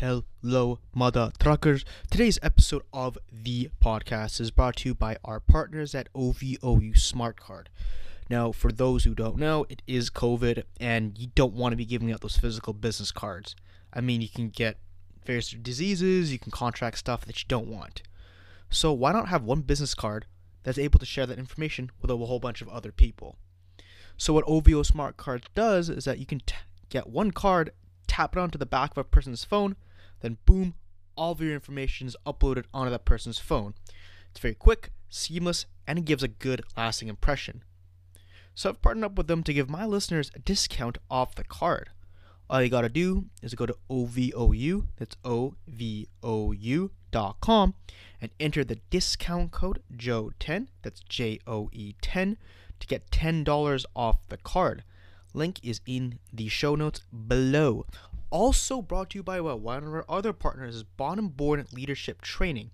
Hello, mother truckers. Today's episode of the podcast is brought to you by our partners at OVOU Smart Card. Now, for those who don't know, it is COVID, and you don't want to be giving out those physical business cards. I mean, you can get various diseases, you can contract stuff that you don't want. So, why not have one business card that's able to share that information with a whole bunch of other people? So, what OVOU Smart Card does is that you can t- get one card, tap it onto the back of a person's phone, then boom, all of your information is uploaded onto that person's phone. It's very quick, seamless, and it gives a good lasting impression. So I've partnered up with them to give my listeners a discount off the card. All you gotta do is go to OVOU, that's O-V-O-U dot com, and enter the discount code JOE10, that's J-O-E 10, to get $10 off the card. Link is in the show notes below. Also brought to you by well, one of our other partners is Bottom Born Leadership Training.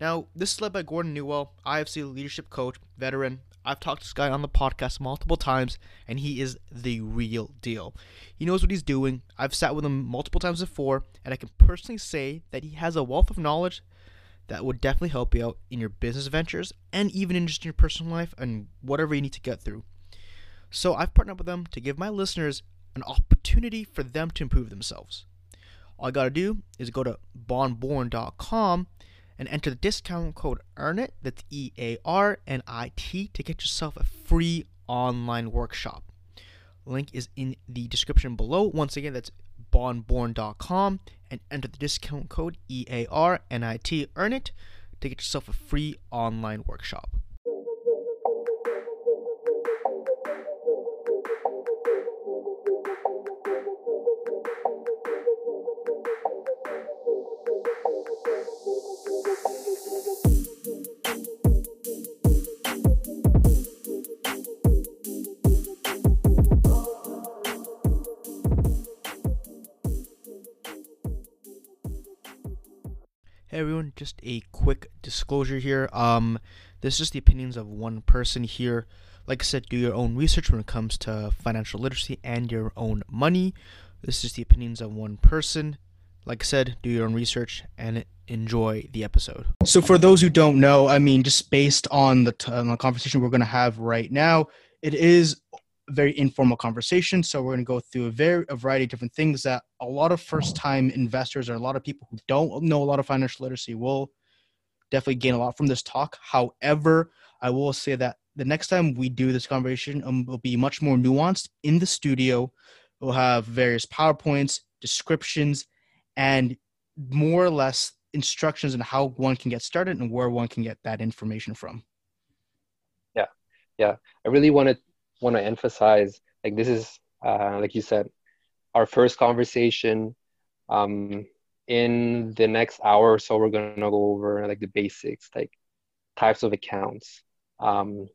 Now, this is led by Gordon Newell, IFC leadership coach, veteran. I've talked to this guy on the podcast multiple times, and he is the real deal. He knows what he's doing. I've sat with him multiple times before, and I can personally say that he has a wealth of knowledge that would definitely help you out in your business ventures and even in just your personal life and whatever you need to get through. So I've partnered up with them to give my listeners an opportunity for them to improve themselves. All I gotta do is go to bondborn.com and enter the discount code EARNIT, that's E A R N I T, to get yourself a free online workshop. Link is in the description below. Once again, that's bondborn.com and enter the discount code E A R N I T, EARNIT, to get yourself a free online workshop. Just a quick disclosure here. Um, this is just the opinions of one person here. Like I said, do your own research when it comes to financial literacy and your own money. This is the opinions of one person. Like I said, do your own research and enjoy the episode. So, for those who don't know, I mean, just based on the, t- on the conversation we're going to have right now, it is very informal conversation. So, we're going to go through a very a variety of different things that a lot of first time investors or a lot of people who don't know a lot of financial literacy will definitely gain a lot from this talk. However, I will say that the next time we do this conversation um, will be much more nuanced in the studio. We'll have various PowerPoints, descriptions, and more or less instructions on how one can get started and where one can get that information from. Yeah, yeah. I really want to want to emphasize like this is uh, like you said, our first conversation. Um, in the next hour or so, we're gonna go over like the basics, like types of accounts, um,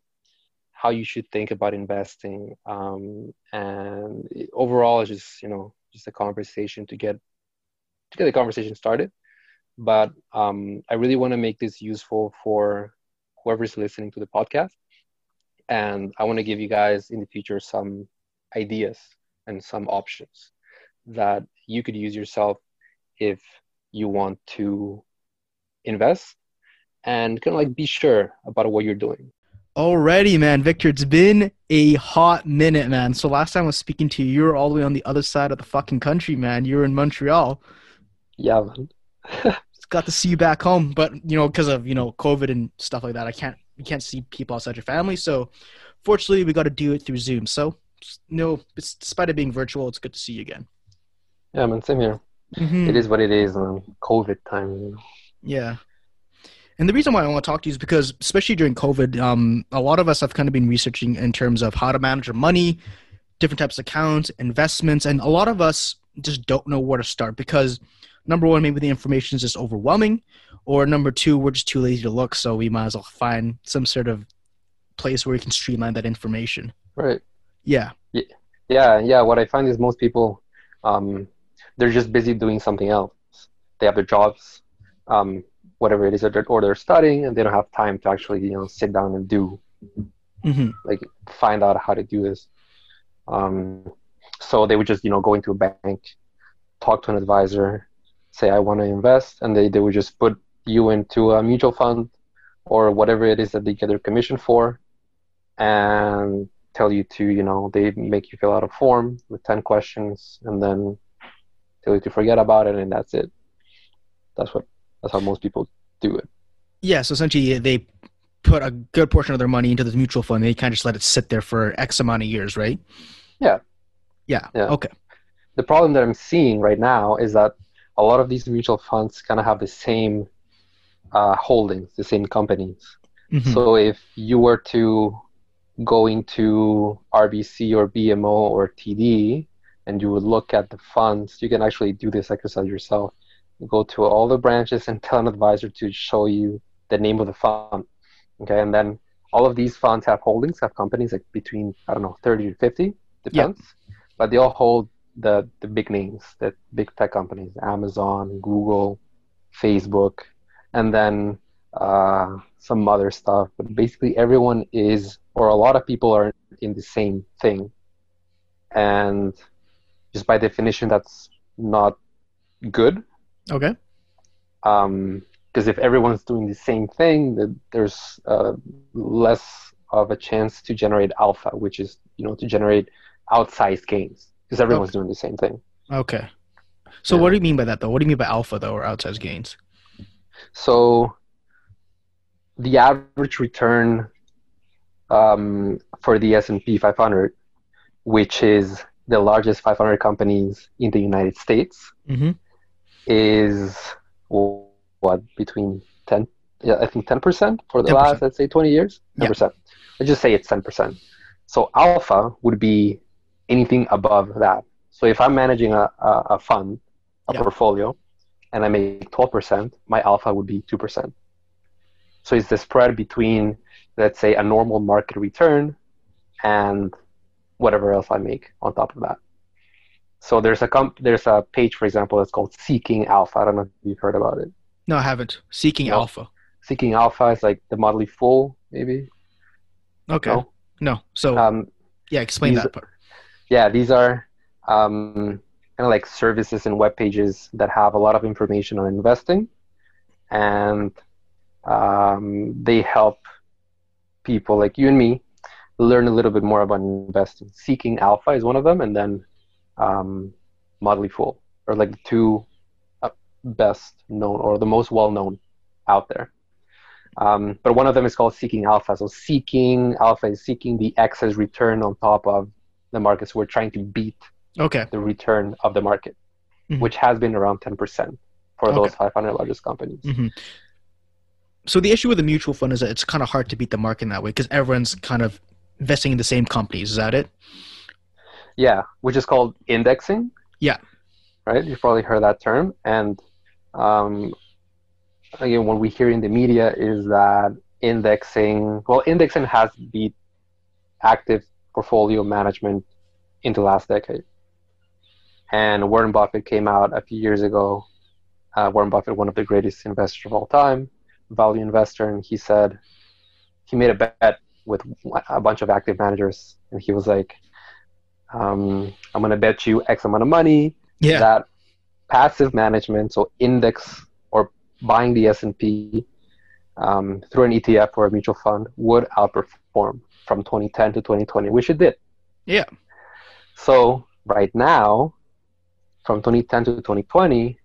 how you should think about investing, um, and overall, it's just you know just a conversation to get to get the conversation started. But um, I really want to make this useful for whoever's listening to the podcast, and I want to give you guys in the future some ideas and some options that you could use yourself if you want to invest and kind of like be sure about what you're doing. Alrighty, man, Victor. It's been a hot minute, man. So last time I was speaking to you, you were all the way on the other side of the fucking country, man. You were in Montreal. Yeah, man. Got to see you back home, but you know, because of you know COVID and stuff like that, I can't you can't see people outside your family. So, fortunately, we got to do it through Zoom. So, no, despite it being virtual, it's good to see you again. Yeah, man. Same here. Mhm. It is what it is. Um, COVID time. You know? Yeah. And the reason why I want to talk to you is because, especially during COVID, um, a lot of us have kind of been researching in terms of how to manage our money, different types of accounts, investments, and a lot of us just don't know where to start because, number one, maybe the information is just overwhelming, or number two, we're just too lazy to look, so we might as well find some sort of place where we can streamline that information. Right. Yeah. Yeah, yeah. What I find is most people, um, they're just busy doing something else. They have their jobs, um, whatever it is, or they're, or they're studying, and they don't have time to actually, you know, sit down and do, hmm like, find out how to do this. Um, so they would just, you know, go into a bank, talk to an advisor, say I want to invest, and they, they would just put you into a mutual fund or whatever it is that they get their commission for, and tell you to, you know, they make you fill out a form with 10 questions and then tell you to forget about it, and that's it. That's what, that's how most people do it. Yeah. So essentially, they put a good portion of their money into this mutual fund. They kind of just let it sit there for X amount of years, right? Yeah. Yeah. Yeah. Okay. the problem that I'm seeing right now is that a lot of these mutual funds kind of have the same uh, holdings, the same companies. Mhm. So if you were to go into RBC or BMO or TD and you would look at the funds, you can actually do this exercise yourself. Go to all the branches and tell an advisor to show you the name of the fund. Okay, and then all of these funds have holdings, have companies like between I don't know 30 to 50, depends. But they all hold the the big names, the big tech companies, Amazon, Google, Facebook, and then uh, some other stuff. But basically, everyone is, or a lot of people are in the same thing, and just by definition, that's not good. Okay. Um, because if everyone's doing the same thing, there's uh, less of a chance to generate alpha, which is you know to generate outsized gains because everyone's doing the same thing. Okay. So Yeah. what do you mean by that, though? What do you mean by alpha, though, or outsized gains? So the average return um, for the S&P 500, which is the largest 500 companies in the United States, Mm-hmm. is well, what between 10, yeah, I think 10% for the 10%. last, let's say, 20 years. 10%. Let's just say it's 10%. So alpha would be anything above that. So if I'm managing a, a, a fund, a Yeah. portfolio, and I make 12%, my alpha would be 2%. So it's the spread between, let's say, a normal market return and whatever else I make on top of that. So there's a comp- there's a page, for example, that's called Seeking Alpha. I don't know if you've heard about it. No, I haven't. Seeking No. alpha. Seeking Alpha is like the Motley Fool, maybe. Okay. No? No. So Um, yeah, explain these- that part. yeah, these are um, kind of like services and web pages that have a lot of information on investing, and um, they help people like you and me learn a little bit more about investing. Seeking Alpha is one of them, and then um, Fool are like the two uh, best known or the most well known out there. Um, but one of them is called Seeking Alpha. So Seeking Alpha is seeking the excess return on top of the markets. We're trying to beat Okay. the return of the market, Mhm. which has been around 10% for those Okay. 500 largest companies. hmm So the issue with the mutual fund is that it's kind of hard to beat the market in that way because everyone's kind of investing in the same companies. Is that it? Yeah, which is called indexing. Yeah. Right? You've probably heard that term. And um, again, what we hear in the media is that indexing, well, indexing has beat active portfolio management in the last decade. And Warren Buffett came out a few years ago. Uh, Warren Buffett, one of the greatest investors of all time, value investor, and he said he made a bet with a bunch of active managers, and he was like, um, "I'm going to bet you X amount of money Yeah. that passive management, so index or buying the S and P um, through an ETF or a mutual fund, would outperform from 2010 to 2020, which it did. Yeah. So right now, from 2010 to 2020,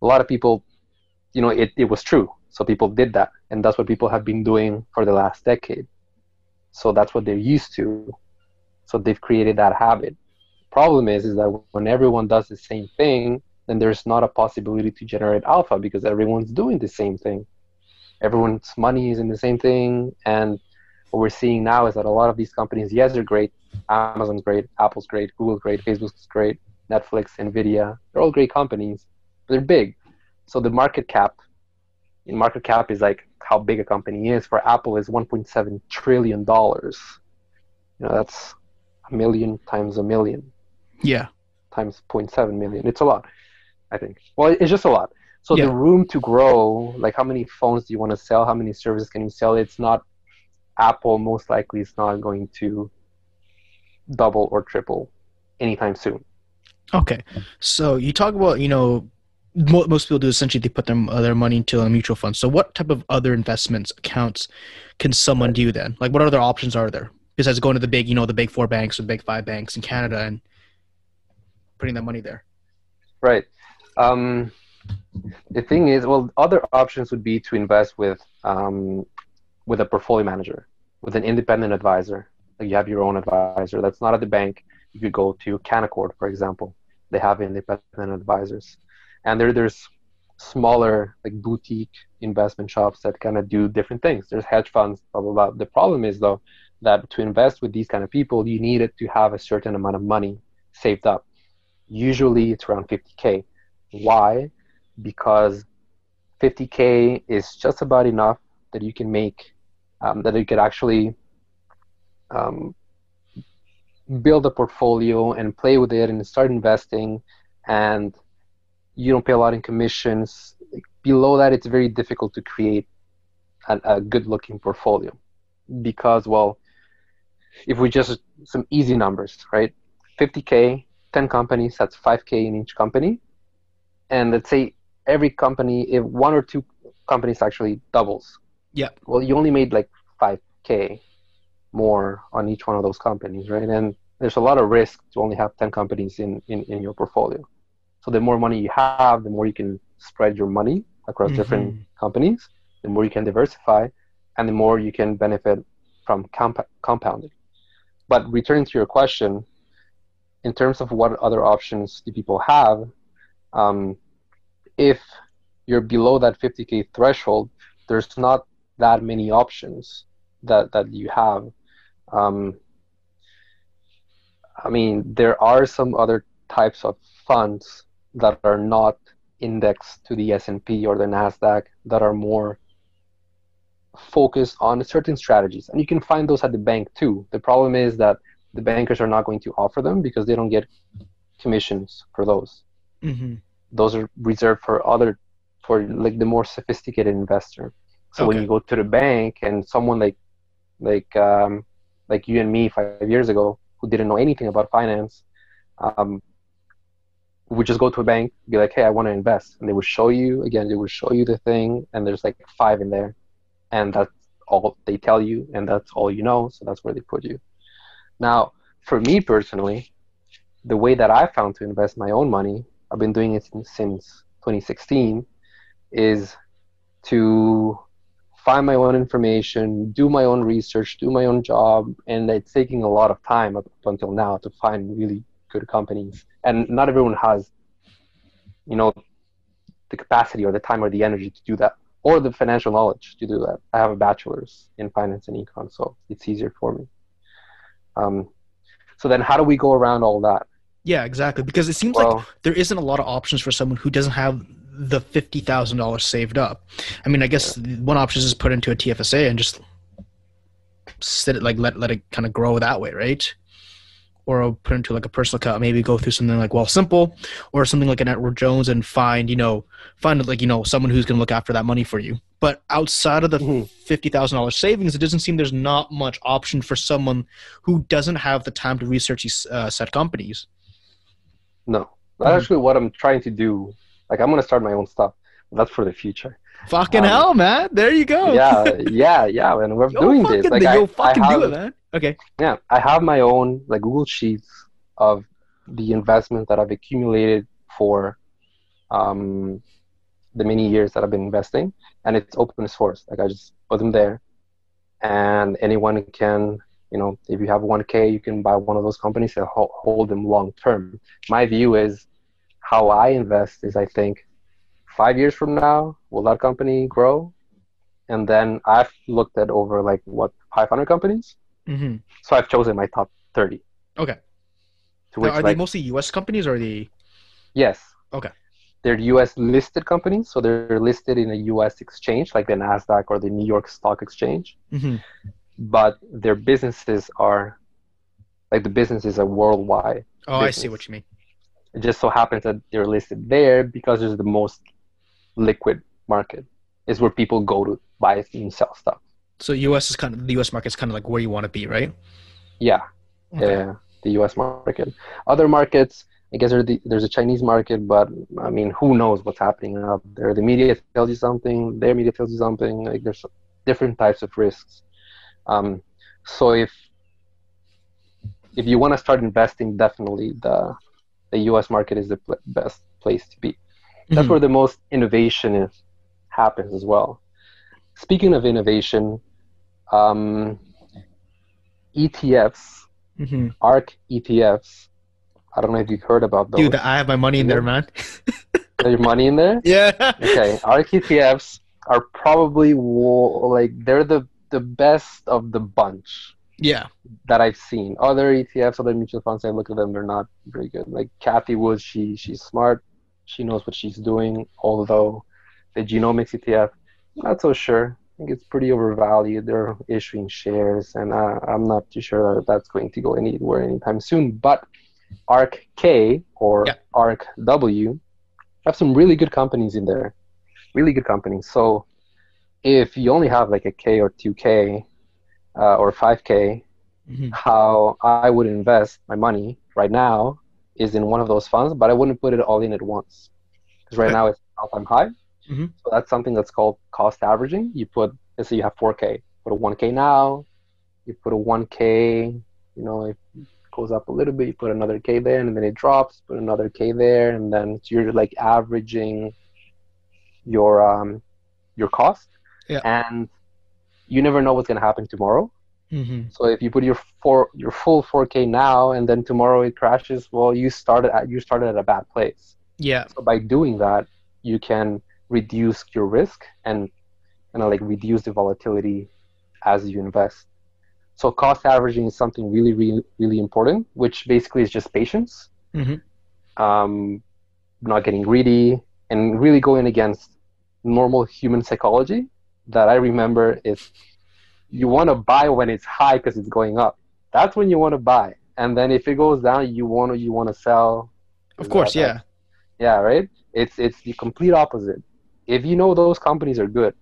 a lot of people, you know, it, it was true. So people did that, and that's what people have been doing for the last decade. So that's what they're used to. So they've created that habit. Problem is, is that when everyone does the same thing, then there's not a possibility to generate alpha because everyone's doing the same thing. Everyone's money is in the same thing, and what we're seeing now is that a lot of these companies, yes, they're great. Amazon's great, Apple's great, Google's great, Facebook's great, Netflix, Nvidia, they're all great companies. But they're big. So the market cap, in market cap is like how big a company is. For Apple is 1.7 trillion dollars. You know, that's a million times a million Yeah. times 0.7 million. It's a lot, I think. Well, it's just a lot. So Yeah. the room to grow, like how many phones do you want to sell? How many services can you sell? It's not Apple. Most likely, is not going to double or triple anytime soon. Okay. So you talk about, you know, mo- most people do essentially they put their uh, their money into a mutual fund. So what type of other investments accounts can someone do then? Like what other options are there besides going to the big, you know, the big four banks or big five banks in Canada and putting that money there? Right. Um, the thing is, well, other options would be to invest with um, with a portfolio manager, with an independent advisor. Like you have your own advisor that's not at the bank. You could go to Canaccord, for example. They have independent advisors, and there there's smaller like boutique investment shops that kind of do different things. There's hedge funds, blah blah blah. The problem is though that to invest with these kind of people, you needed to have a certain amount of money saved up. Usually, it's around 50k. Why? Because 50k is just about enough that you can make um, that you could actually um, build a portfolio and play with it and start investing and you don't pay a lot in commissions below that it's very difficult to create a, a good looking portfolio because well if we just some easy numbers right? 50k 10 companies that's 5k in each company. And let's say every company if one or two companies actually doubles. Yeah. Well you only made like 5k more on each one of those companies right and there's a lot of risk to only have 10 companies in, in, in your portfolio so the more money you have the more you can spread your money across mm-hmm. different companies the more you can diversify and the more you can benefit from comp- compounding but returning to your question in terms of what other options do people have um, if you're below that 50k threshold there's not that many options that that you have. Um, I mean, there are some other types of funds that are not indexed to the S&P or the Nasdaq that are more focused on certain strategies, and you can find those at the bank too. The problem is that the bankers are not going to offer them because they don't get commissions for those. Mm-hmm. Those are reserved for other, for like the more sophisticated investor. So okay. when you go to the bank and someone like like um, like you and me five years ago who didn't know anything about finance, um, would just go to a bank, be like, "Hey, I want to invest," and they would show you again. They would show you the thing, and there's like five in there, and that's all they tell you, and that's all you know. So that's where they put you. Now, for me personally, the way that I found to invest my own money, I've been doing it since 2016, is to find my own information, do my own research, do my own job, and it's taking a lot of time up until now to find really good companies. And not everyone has, you know, the capacity or the time or the energy to do that, or the financial knowledge to do that. I have a bachelor's in finance and econ, so it's easier for me. Um, so then, how do we go around all that? Yeah, exactly. Because it seems well, like there isn't a lot of options for someone who doesn't have the fifty thousand dollars saved up. I mean, I guess one option is put into a TFSA and just sit it like let let it kind of grow that way, right? Or put into like a personal account, maybe go through something like Wealthsimple or something like an Edward Jones and find you know find like you know someone who's gonna look after that money for you. But outside of the mm-hmm. fifty thousand dollars savings, it doesn't seem there's not much option for someone who doesn't have the time to research these uh, set companies. No, that's mm-hmm. actually what I'm trying to do like I'm gonna start my own stuff. That's for the future. Fucking um, hell, man! There you go. yeah, yeah, yeah. And we're yo, doing this. Like I, fucking I have, do it, man. Okay. Yeah, I have my own like Google Sheets of the investments that I've accumulated for um, the many years that I've been investing, and it's open source. Like I just put them there, and anyone can, you know, if you have 1K, you can buy one of those companies and hold them long term. My view is how I invest is I think five years from now, will that company grow? And then I've looked at over like what 500 companies. Mm-hmm. So I've chosen my top 30. Okay. To which, now, are like, they mostly U.S. companies or are they? Yes. Okay. They're U.S. listed companies, so they're listed in a U.S. exchange like the Nasdaq or the New York Stock Exchange. Mm-hmm. But their businesses are like the businesses are worldwide. Oh, business. I see what you mean. It just so happens that they're listed there because it's the most liquid market. It's where people go to buy and sell stuff. So U.S. is kind of the U.S. market is kind of like where you want to be, right? Yeah, okay. yeah, the U.S. market. Other markets, I guess there's, the, there's a Chinese market, but I mean, who knows what's happening out there? The media tells you something, their media tells you something. Like there's different types of risks. Um, so if if you want to start investing, definitely the the U.S. market is the pl- best place to be. That's Mhm. where the most innovation is happens as well. Speaking of innovation, um, ETFs, Mhm. ARK ETFs. I don't know if you've heard about those. Dude, I have my money in there, man. Your money in there? yeah. Okay, ARK ETFs are probably like they're the the best of the bunch Yeah. that I've seen. Other ETFs, other mutual funds, I look at them, they're not very good. Like Cathie Woods, she she's smart, she knows what she's doing. Although the genomics ETF, not so sure. I think it's pretty overvalued. They're issuing shares, and uh, I'm not too sure that that's going to go anywhere anytime soon. But ARK K or Yeah. ARK W have some really good companies in there, really good companies. So if you only have like a K or two K uh, or five K, Mhm. how I would invest my money right now is in one of those funds, but I wouldn't put it all in at once because right now it's all-time high. Mhm. So that's something that's called cost averaging. You put, let's say you have 4K, put a 1K now, you put a 1K, you know, it goes up a little bit, you put another K there, and then it drops, put another K there, and then you're like averaging your um your cost, Yeah. and you never know what's gonna happen tomorrow. Mhm. So if you put your four your full 4K now and then tomorrow it crashes, well you started at you started at a bad place. Yeah. So by doing that, you can reduce your risk and kind of like reduce the volatility as you invest. So cost averaging is something really really really important, which basically is just patience, Mhm. um, not getting greedy, and really going against normal human psychology that I remember is you want to buy when it's high because it's going up. That's when you want to buy, and then if it goes down, you want to you want to sell. Of course, yeah. yeah, right. It's it's the complete opposite. If you know those companies are good,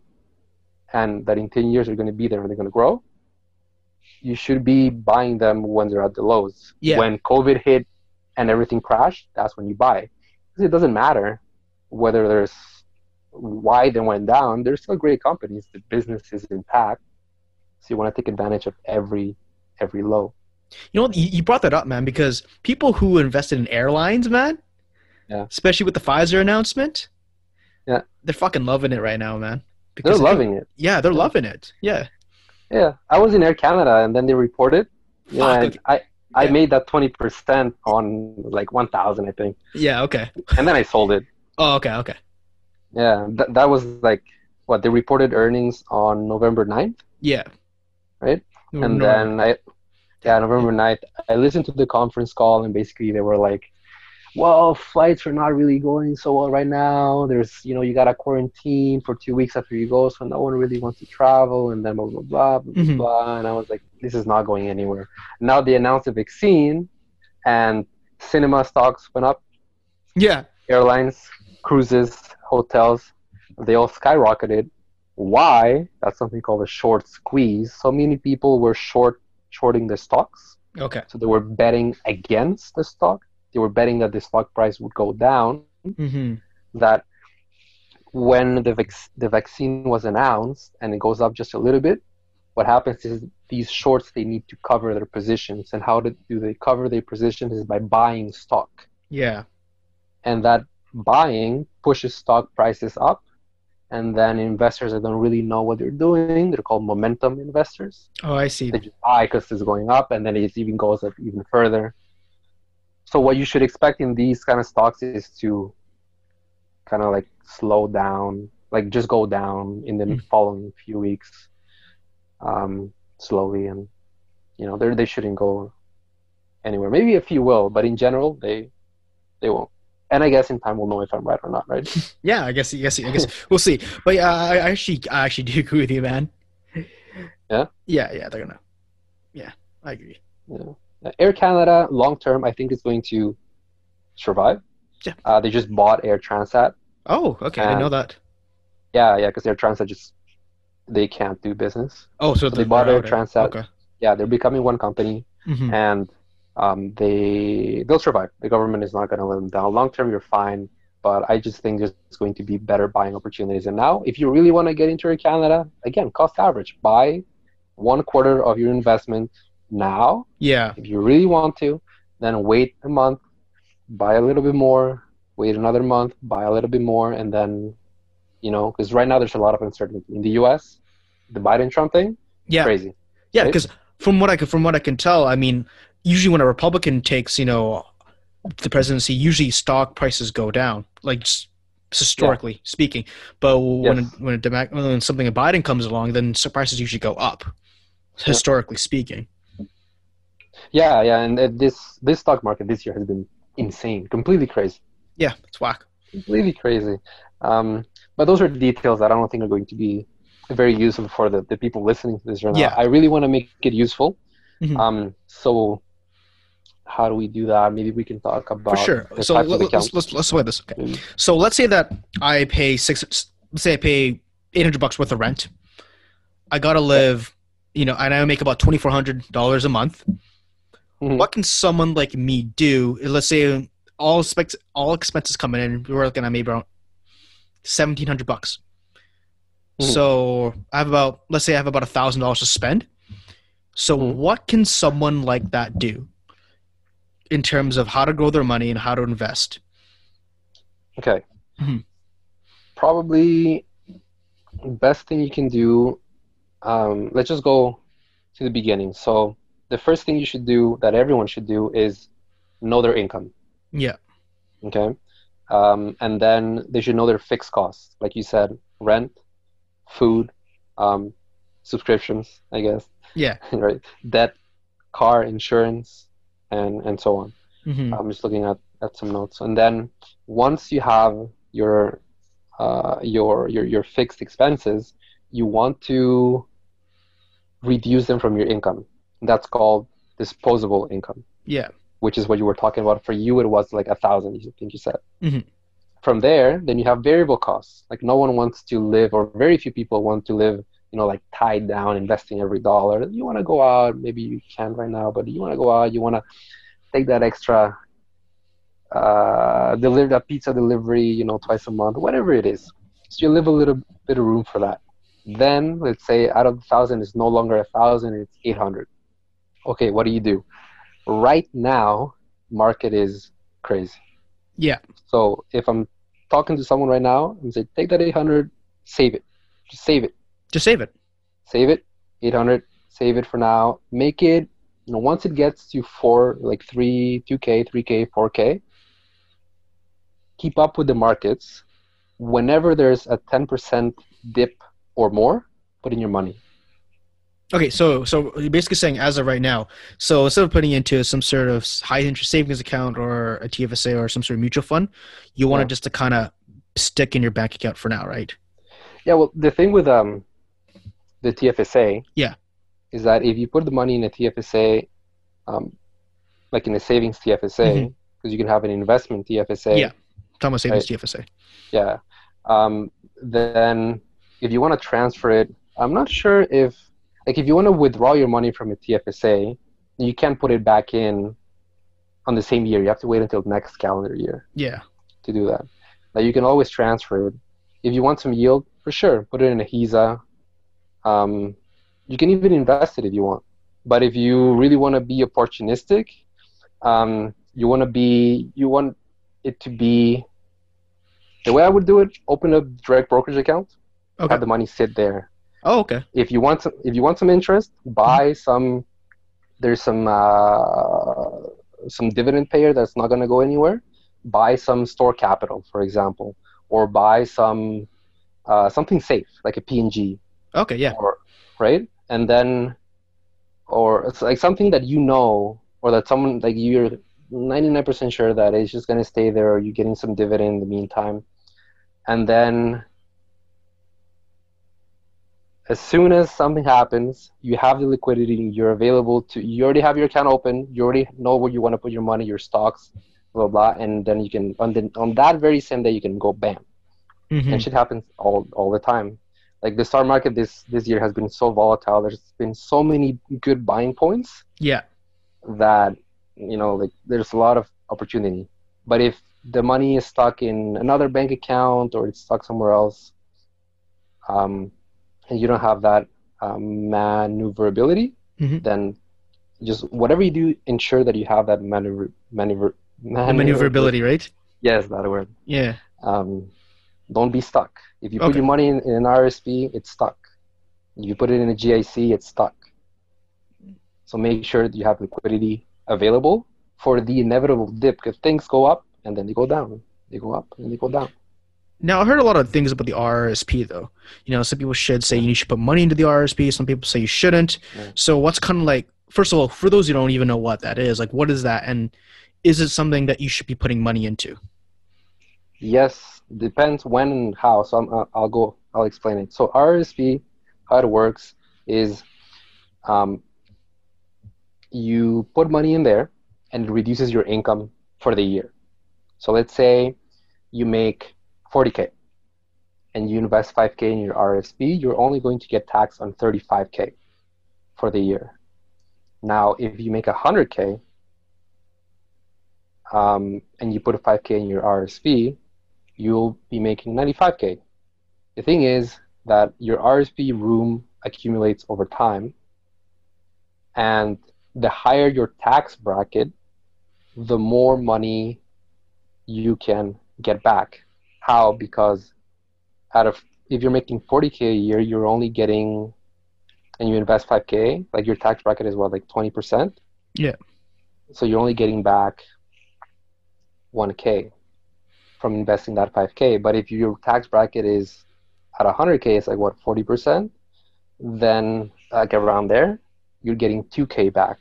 and that in ten years they're going to be there and they're going to grow, you should be buying them when they're at the lows. Yeah. When COVID hit and everything crashed, that's when you buy. Because it doesn't matter whether there's why they went down. They're still great companies. The business is intact, so you want to take advantage of every every low. You know, you brought that up, man, because people who invested in airlines, man, Yeah. especially with the Pfizer announcement, Yeah. they're fucking loving it right now, man. Because They're loving it. Yeah, they're Yeah. loving it. Yeah. Yeah, I was in Air Canada, and then they reported. And I I Yeah. made that twenty percent on like one thousand, I think, Yeah. Okay. and then I sold it. Oh, okay. Okay. Yeah, that that was like what they reported earnings on November 9th, Yeah. Right? And then I yeah November 9th I listened to the conference call, and basically they were like, "Well, flights are not really going so well right now. There's you know you got to quarantine for two weeks after you go, so no one really wants to travel, and then blah blah blah blah Mhm. blah." And I was like, "This is not going anywhere." Now they announced a vaccine, and cinema stocks went up. yeah. airlines, cruises, hotels, they all skyrocketed. Why? That's something called a short squeeze. So many people were short shorting the stocks. Okay. So they were betting against the stock. They were betting that the stock price would go down. Mm-hmm. That when the vac- the vaccine was announced and it goes up just a little bit, what happens is these shorts they need to cover their positions. And how do do they cover their positions is by buying stock Yeah. and that buying pushes stock prices up and then investors that don't really know what they're doing. They're called momentum investors. Oh, I see. they just buy because it's going up and then it even goes up even further. So what you should expect in these kind of stocks is to kind of like slow down like just go down in the Mm. following few weeks um, slowly and you know they they shouldn't go anywhere. Maybe a few will but in general they they won't and i guess in time we'll know if i'm right or not right Yeah, I guess. I guess. I guess we'll see. But yeah, I, I actually, I actually do agree with you, man. Yeah? Yeah. Yeah. They're gonna. Yeah, I agree. Yeah. Uh, Air Canada, long term, I think is going to survive. Yeah. Uh, they just bought Air Transat. Oh, okay. I know that. Yeah, yeah, because Air Transat just they can't do business. Oh, so they the- bought Air Transat. Okay. Yeah, they're becoming one company, Mhm. and um, they they'll survive. The government is not going to let them down. Long term, you're fine. But I just think there's going to be better buying opportunities. And now, if you really want to get into Canada, again, cost average, buy one quarter of your investment now. Yeah. If you really want to, then wait a month, buy a little bit more, wait another month, buy a little bit more, and then, you know, because right now there's a lot of uncertainty in the U.S. The Biden Trump thing, Yeah. crazy. Yeah, right? because from what I can, from what I can tell, I mean, usually when a Republican takes, you know, the presidency, usually stock prices go down, like historically speaking. But when Yes. a, when a Demo- when something a Biden comes along, then prices usually go up, historically speaking. Yeah, yeah, and this this stock market this year has been insane, completely crazy, Yeah, it's whack. completely crazy. Um, but those are details that I don't think are going to be very useful for the, the people listening to this right now. Yeah. I really want to make it useful. Mhm. Um, so how do we do that? Maybe we can talk about For sure. So let, us let's let's play this. Okay. So let's say that I pay six. Let's say I pay eight hundred bucks worth of rent. I gotta live, you know, and I make about twenty four hundred dollars a month. Mhm. What can someone like me do? Let's say all specs, all expenses coming in. We're looking at maybe around seventeen hundred bucks. Mhm. So I have about, let's say I have about a thousand dollars to spend. So Mhm. what can someone like that do in terms of how to grow their money and how to invest? Okay. Mhm. Probably best thing you can do. Um, let's just go to the beginning. So the first thing you should do that everyone should do is know their income. Yeah. Okay. Um, and then they should know their fixed costs, like you said, rent, food, um, subscriptions, I guess, Yeah. right? Debt, car insurance, and and so on. hmm I'm just looking at, at some notes. And then once you have your uh, your your your fixed expenses, you want to reduce them from your income. That's called disposable income, Yeah. which is what you were talking about. For you, it was like a thousand. I think you said. Mhm. From there, then you have variable costs. Like no one wants to live, or very few people want to live. You know, like tied down, investing every dollar. You want to go out. Maybe you can't right now, but you want to go out. You want to take that extra uh, deliver that pizza delivery, you know, twice a month, whatever it is. So you leave a little bit of room for that. Then let's say out of the thousand it's no longer a thousand, it's eight hundred. Okay, what do you do? Right now, market is crazy. Yeah. So if I'm talking to someone right now and say, take that eight hundred, save it. Just save it. Just save it. Save it. Eight hundred, save it for now. Make it you know, once it gets to four, like three, two K, three K, four K, keep up with the markets. Whenever there's a 10% dip or more, put in your money. Okay, so so you're basically saying as of right now, so instead of putting into some sort of high interest savings account or a TFSA or some sort of mutual fund, you want Yeah. to just to kind of stick in your bank account for now, right? Yeah, well, the thing with um, the TFSA, Yeah. is that if you put the money in a TFSA, um, like in a savings TFSA, because you can have an investment TFSA, Yeah. About savings TFSA. yeah, um, then if you want to transfer it, I'm not sure if, like, if you want to withdraw your money from a TFSA, you can't put it back in on the same year. You have to wait until next calendar year Yeah. to do that. Now you can always transfer it. If you want some yield, for sure, put it in a HISA. Um, you can even invest it if you want. But if you really want to be opportunistic, um, you want to be, you want it to be. The way I would do it: open a direct brokerage account, Okay. have the money sit there. Oh, okay. If you want some, if you want some interest, buy some. There's some uh, some dividend payer that's not going to go anywhere. Buy some STORE Capital, for example, or buy some uh, something safe like a P&G, Okay. Yeah. or right, and then or it's like something that you know, or that someone like you're 99% sure that it's just going to stay there, or you're getting some dividend in the meantime, and then as soon as something happens, you have the liquidity, you're available to, you already have your account open, you already know where you want to put your money, your stocks, blah, blah, and then you can, on, the, on that very same day, you can go bam. Mhm. And shit happens all, all the time. Like the stock market this, this year has been so volatile. There's been so many good buying points Yeah. that you know, like there's a lot of opportunity. But if the money is stuck in another bank account or it's stuck somewhere else, um, and you don't have that um, maneuverability, Mhm. then just whatever you do, ensure that you have that maneuver, maneuver, The maneuverability, right? Yes, that word. Yeah. Um, don't be stuck. If you put Okay. your money in, in an RSP, it's stuck. If you put it in a GIC, it's stuck. So make sure that you have liquidity available for the inevitable dip because things go up and then they go down. They go up and they go down. Now I heard a lot of things about the RRSP though. You know, some people should say you should put money into the RRSP. Some people say you shouldn't. Yeah. So what's kind of like? First of all, for those who don't even know what that is, like what is that, and is it something that you should be putting money into? Yes, depends when and how. So I'm, uh, I'll go. I'll explain it. So RSP, how it works is, um, you put money in there, and it reduces your income for the year. So let's say you make 40k, and you invest 5k in your RSP. You're only going to get taxed on 35k for the year. Now, if you make 100k, um, and you put a 5k in your RSP, you'll be making 95k. The thing is that your RSP room accumulates over time, and the higher your tax bracket, the more money you can get back. How? Because out of if you're making 40k a year, you're only getting, and you invest 5k, like your tax bracket is what, like 20%? Yeah. So you're only getting back 1k from investing that 5k but if your tax bracket is at 100k it's like what 40% then like around there you're getting 2k back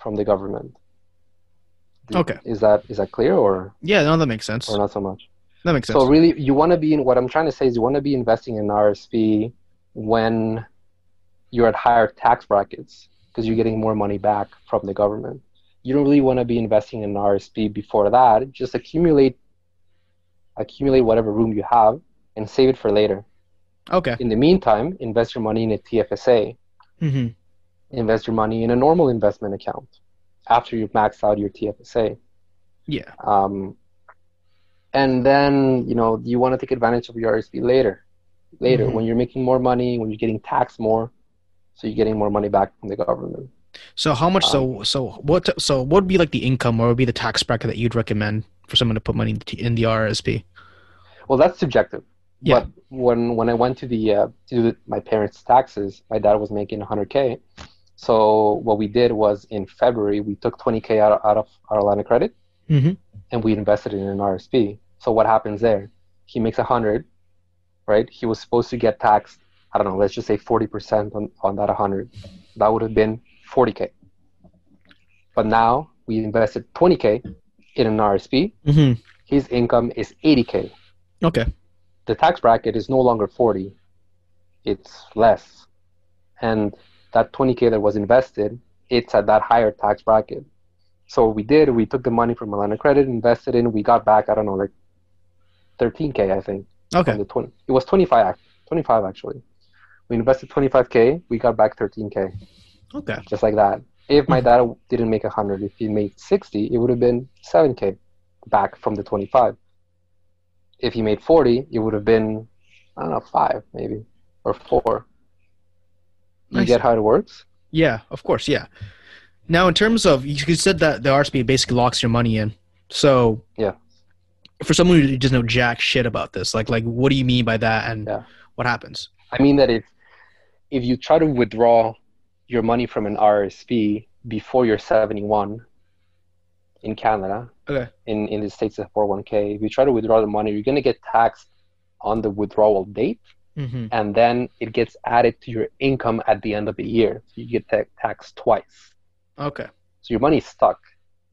from the government Okay. is that is that clear or Yeah, no, that makes sense. or not so much That makes sense. so really you want to be in what i'm trying to say is you want to be investing in rsp when you're at higher tax brackets because you're getting more money back from the government you don't really want to be investing in rsp before that just accumulate accumulate whatever room you have and save it for later okay. in the meantime invest your money in a tfsa hmm invest your money in a normal investment account after you've maxed out your tfsa Yeah. um, and then you know you want to take advantage of your RSP later, later Mhm. when you're making more money, when you're getting taxed more, so you're getting more money back from the government. So how much? Um, so so what? So what would be like the income, or would be the tax bracket that you'd recommend for someone to put money in the, in the RRSP? Well, that's subjective. Yeah. But when when I went to the uh, to do my parents' taxes, my dad was making 100k. So what we did was in February we took 20k out of, out of our line of credit Mm-hmm. and we invested it in an RSP. So what happens there? He makes 100, right? He was supposed to get taxed. I don't know. Let's just say 40% on on that 100. That would have been 40k. But now we invested 20k in an RSP. Mm-hmm. His income is 80k. Okay. the tax bracket is no longer 40 it's less and that 20k that was invested it's at that higher tax bracket so what we did we took the money from a line of credit invested in we got back i don't know like 13k i think Okay. the 20 it was 25 25 actually we invested 25k we got back 13k Okay. just like that if my mm-hmm. dad didn't make 100 if he made 60 it would have been 7k back from the 25 if he made 40 it would have been i don't know 5 maybe or 4 you Nice. get how it works Yeah. Of course. Yeah. Now, in terms of you you said that the RSP basically locks your money in. So Yeah. For someone who doesn't know jack shit about this, like like what do you mean by that, and Yeah. what happens? i mean that if if you try to withdraw your money from an rsp before you're 71 in canada Okay. in, in the states of 401k if you try to withdraw the money you're going to get taxed on the withdrawal date Mm-hmm. and then it gets added to your income at the end of the year. So you get ta- taxed twice. Okay. So your money's stuck.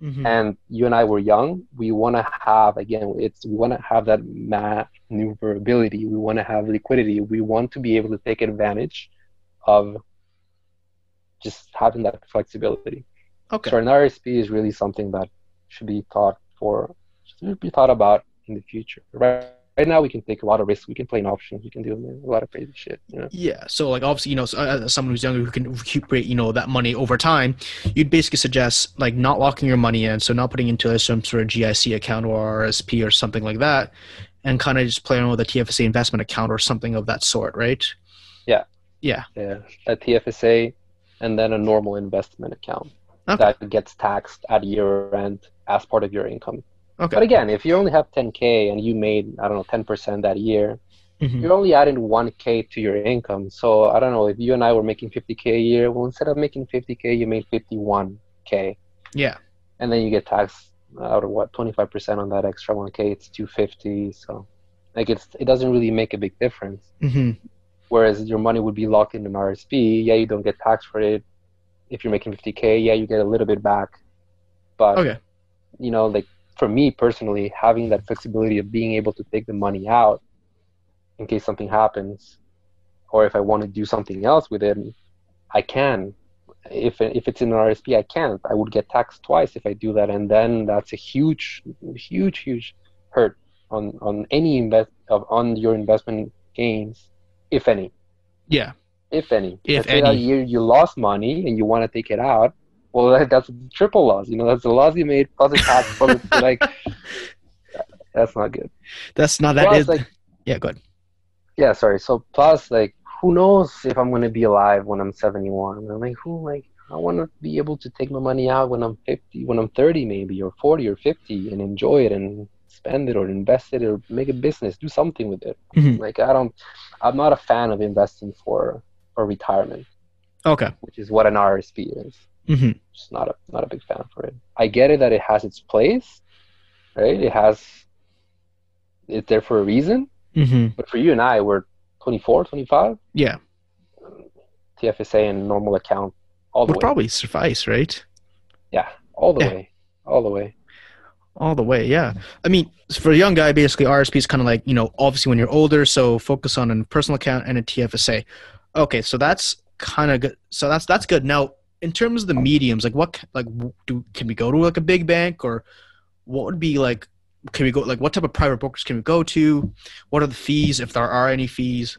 Mm-hmm. And you and I were young. We want to have again. It's we want to have that maneuverability. We want to have liquidity. We want to be able to take advantage of just having that flexibility. Okay. So an RSP is really something that should be thought for, should be thought about in the future. Right, right now we can take a lot of risks. We can play an option. We can do a lot of crazy shit. You know? Yeah. So like obviously, you know, uh, as someone who's younger who can recuperate, you know, that money over time, you'd basically suggest like not locking your money in, so not putting into some sort of GIC account or RSP or something like that, and kind of just playing with a TFSA investment account or something of that sort, right? Yeah. Yeah. Yeah. A TFSA and then a normal investment account Okay. that gets taxed at year end as part of your income. Okay. But again, if you only have 10k and you made I don't know 10% that year, Mhm. you're only adding 1k to your income. So I don't know if you and I were making 50k a year. Well, instead of making 50k, you made 51k, Yeah. and then you get taxed out of what 25% on that extra 1k. It's 250. So like it's it doesn't really make a big difference. hmm Whereas your money would be locked in an RSP. Yeah, you don't get taxed for it. If you're making 50k, yeah, you get a little bit back. But Okay. you know, like for me personally, having that flexibility of being able to take the money out in case something happens, or if I want to do something else with it, I can. If if it's in an RSP, I can't. I would get taxed twice if I do that, and then that's a huge, huge, huge hurt on on any invest of on your investment gains, if any Yeah. if any. If Let's any. year you lost money and you want to take it out, well, that, that's triple loss. You know, that's the loss you made plus the tax plus like. That's not good. That's not that Plus, is. like, yeah. Good. yeah, sorry. So plus, like, who knows if I'm gonna be alive when I'm 71? I'm like, who, like, I want to be able to take my money out when I'm 50, when I'm 30, maybe, or 40 or 50, and enjoy it and spend it or invest it or make a business, do something with it. Mhm. Like, I don't. I'm not a fan of investing for for retirement. Okay. which is what an RSP is. hmm Just not a not a big fan for it. I get it that it has its place, right? It has it's there for a reason. hmm But for you and I, we're 24, 25, Yeah. TFSA and normal account all the Would way. probably suffice, right? Yeah, all the Yeah. way, all the way. All the way, yeah. I mean, for a young guy, basically RSP is kind of like you know, obviously when you're older, so focus on a personal account and a TFSA. Okay, so that's kind of good. So that's that's good. Now, in terms of the mediums, like what, like do can we go to like a big bank or what would be like? Can we go like what type of private brokers can we go to? What are the fees if there are any fees?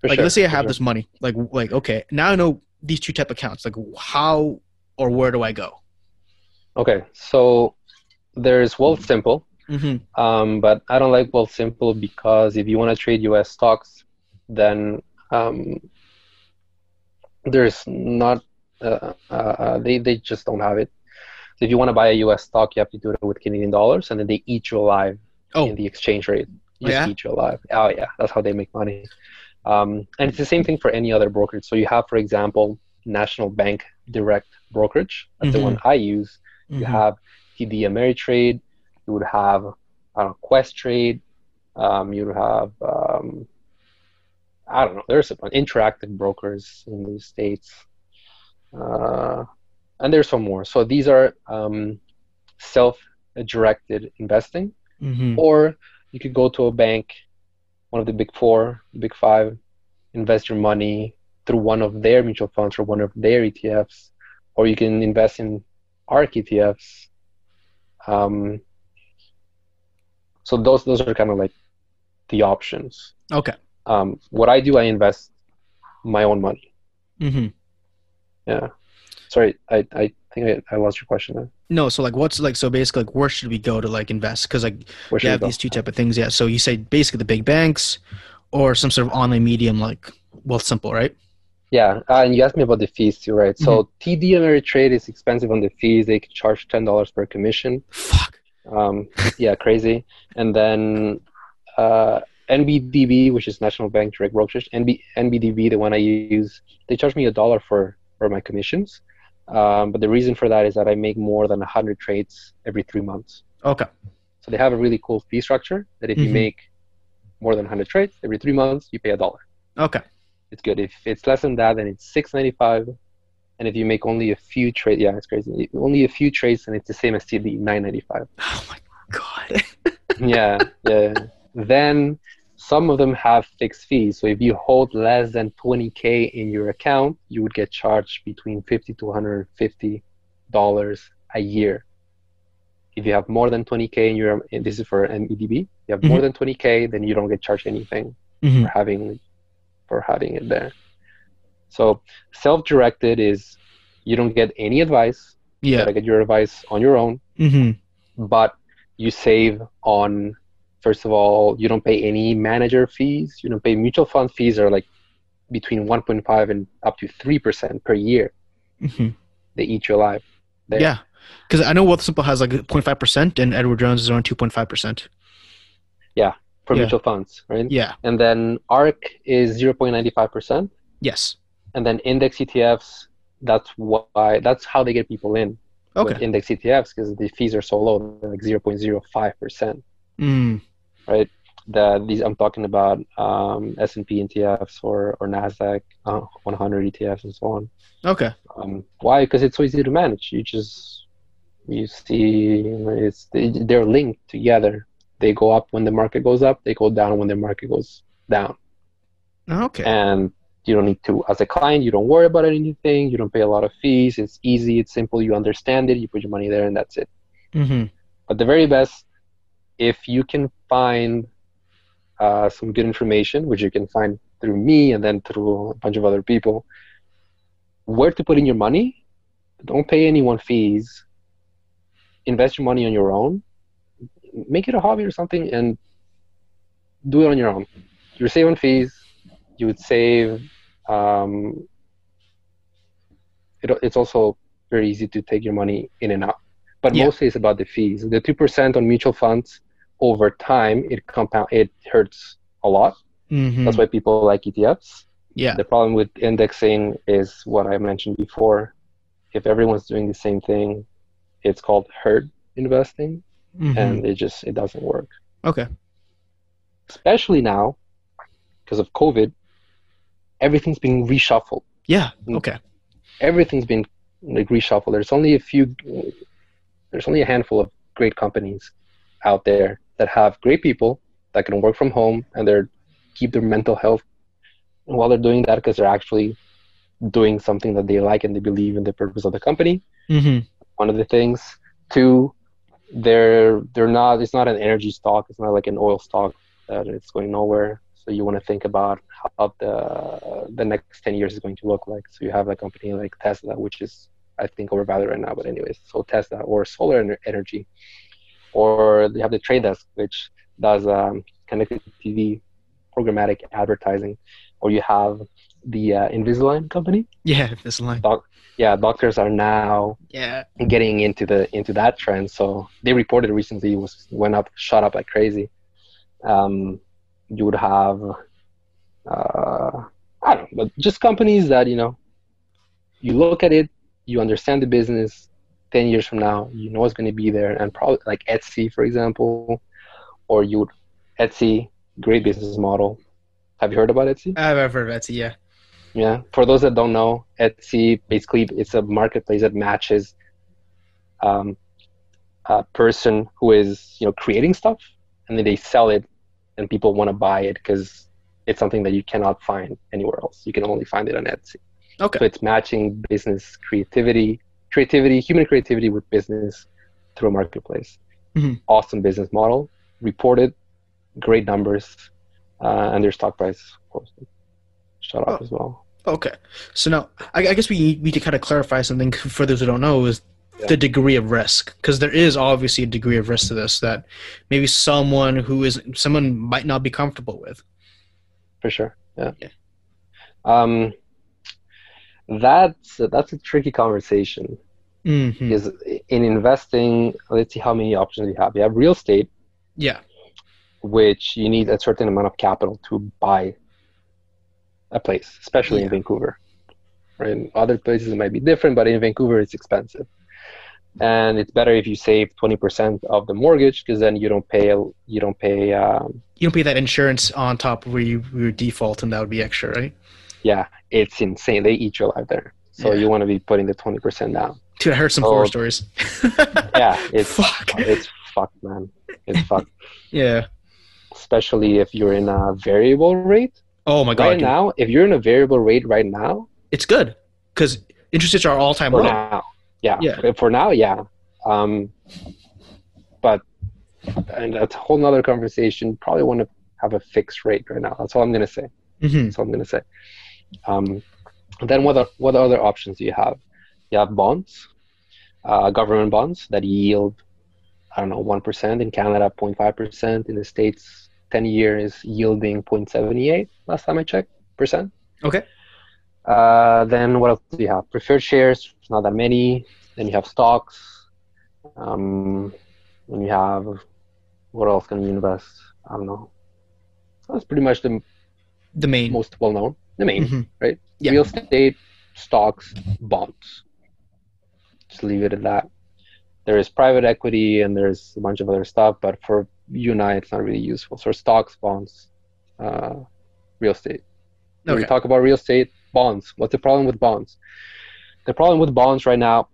For like sure, let's say I have sure. this money, like like okay, now I know these two type accounts. Like how or where do I go? Okay, so there's Wealthsimple, Mm-hmm. um, but I don't like Wealthsimple because if you want to trade U.S. stocks, then um, there's not uh, uh, uh, they they just don't have it. So if you want to buy a U.S. stock, you have to do it with Canadian dollars, and then they eat you alive Oh. in the exchange rate. Just Yeah? eat you alive. Oh yeah, that's how they make money. Um, and it's the same thing for any other brokerage. So you have, for example, National Bank Direct Brokerage. That's the Mhm. one I use. You Mhm. have TD Ameritrade. You would have I don't know, Questrade. Um, you would have um, I don't know. There's bunch interactive brokers in the states, uh, and there's some more. So these are um, self-directed investing, Mhm. or you could go to a bank, one of the big four, the big five, invest your money through one of their mutual funds or one of their ETFs, or you can invest in ARK ETFs. Um, so those those are kind of like the options. Okay. Um, what I do, I invest my own money. Mm-hmm. Yeah. Sorry, I, I think I, I lost your question there. No, so like, what's like, so basically, like, where should we go to like invest? Because like, Where you we have these two type of things. Yeah. So you say basically the big banks, or some sort of online medium like Wealthsimple, right? Yeah, uh, and you asked me about the fees too, right? So TD Ameritrade is expensive on the fees. They can charge ten dollars per commission. Fuck. Um, yeah, crazy. And then uh, NBDB, which is National Bank Direct Brokerage, NB, NBDB, the one I use, they charge me a dollar for for my commissions. Um, but the reason for that is that I make more than hundred trades every three months. Okay. So they have a really cool fee structure that if you Mhm. make more than 100 trades every three months, you pay a dollar. Okay. It's good. If it's less than that, then it's 6.95. And if you make only a few trades, yeah, it's crazy. Only a few trades, and it's the same as TD, 9.95. Oh my god. yeah, yeah. Then some of them have fixed fees. So if you hold less than 20k in your account, you would get charged between 50 to 150 dollars a year if you have more than 20k in your and this is for NBDB, you have more than 20k, then you don't get charged anything Mhm. for having for having it there. So self-directed is you don't get any advice. You Yeah. gotta get your advice on your own, hmm but you save on first of all, you don't pay any manager fees. You don't pay mutual fund fees are like between 1.5 and up to 3% per year. hmm They eat you alive. there. Yeah. Because I know Wealthsimple has like 0.5 percent, and Edward Jones is around 2.5 percent. For Yeah. mutual funds, right? Yeah. And then ARK is 0.95%. Yes. And then index ETFs, that's why that's how they get people in with Okay. index ETFs because the fees are so low, like 0.05%. Mm. Right? The, these I'm talking about um, S&P ETFs or, or NASDAQ uh, 100 ETFs and so on. Okay. Um, why? Because it's so easy to manage. You just you see it's they're linked together. They go up when the market goes up. They go down when the market goes down. Okay. And you don't need to, as a client, you don't worry about anything. You don't pay a lot of fees. It's easy. It's simple. You understand it. You put your money there, and that's it. hmm But the very best, if you can find uh, some good information, which you can find through me and then through a bunch of other people, where to put in your money, don't pay anyone fees. Invest your money on your own. Make it a hobby or something and do it on your own. You're saving fees. You would save. Um, it, it's also very easy to take your money in and out but Yeah. mostly it's about the fees. The two percent on mutual funds over time it compound it hurts a lot. hmm That's why people like ETFs. Yeah. The problem with indexing is what I mentioned before. If everyone's doing the same thing, it's called herd investing, Mhm. and it just it doesn't work. Okay. Especially now, because of COVID, everything's being reshuffled. Yeah. Mm. Okay. everything's been like reshuffled. There's only a few, there's only a handful of great companies out there that have great people that can work from home and they're keep their mental health while they're doing that because they're actually doing something that they like and they believe in the purpose of the company. hmm One of the things. Two, they're they're not. It's not an energy stock. It's not like an oil stock that it's going nowhere. So you want to think about how the the next ten years is going to look like. So you have a company like Tesla, which is I think overvalued right now. But anyways, so Tesla or solar ener- energy, or you have the Trade Desk, which does um, connected TV, programmatic advertising, or you have the uh, Invisalign company. Yeah. This line. Yeah, doctors are now Yeah. getting into the into that trend. So they reported recently it was went up, shot up like crazy. Um, you would have, uh, I don't know, but just companies that you know, you look at it, you understand the business. Ten years from now, you know it's going to be there, and probably like Etsy, for example, or you would Etsy, great business model. Have you heard about Etsy? I've I've heard of Etsy. Yeah. Yeah. For those that don't know, Etsy basically it's a marketplace that matches um, a person who is you know creating stuff, and then they sell it, and people want to buy it because it's something that you cannot find anywhere else. You can only find it on Etsy. Okay. So it's matching business creativity, creativity, human creativity with business through a marketplace. Mhm. Awesome business model, reported, great numbers, uh, and their stock price, of course, shut up Oh. as well. Okay. So now, I, I guess we need to kind of clarify something for those who don't know is Yeah. the degree of risk, because there is obviously a degree of risk to this that maybe someone who is someone might not be comfortable with. for sure. Yeah. Yeah. Um, that's that's a tricky conversation. hmm Is in investing, let's see how many options you have. You have real estate, Yeah. which you need a certain amount of capital to buy a place, especially in Vancouver. Right? In other places it might be different, but in Vancouver it's expensive. And it's better if you save twenty percent of the mortgage because then you don't pay you don't pay um, You don't pay that insurance on top where you your default, and that would be extra, right? yeah, it's insane. They eat your life there. So Yeah. you want to be putting the 20% down. Dude, I heard some Oh. horror stories. Yeah, it's Fuck. it's fucked, man. It's fucked. Yeah. Especially if you're in a variable rate. Oh my god. right dude. now, if you're in a variable rate right now, It's good because interest rates are all time low. now, yeah, Yeah. For- now, yeah. Um, but and that's a whole nother conversation. Probably want to have a fixed rate right now. That's all I'm gonna say. Mhm. That's all I'm gonna say. Um, then what are, what other options do you have? You have bonds, uh, government bonds that yield, I don't know, one percent in Canada, 0.5 percent in the states. Ten years yielding 0.78 last time I checked percent. Okay. Uh, then what else do you have? Preferred shares, not that many. Then you have stocks. Um, then you have what else can you invest? I don't know. That's pretty much the The main. most well known. The main, Mhm. right? Yeah. Real estate, stocks, bonds. Just leave it at that. There is private equity and there's a bunch of other stuff, but for you and I, it's not really useful. So stocks, bonds, uh, real estate. When we talk about real estate, bonds. What's the problem with bonds? The problem with bonds right now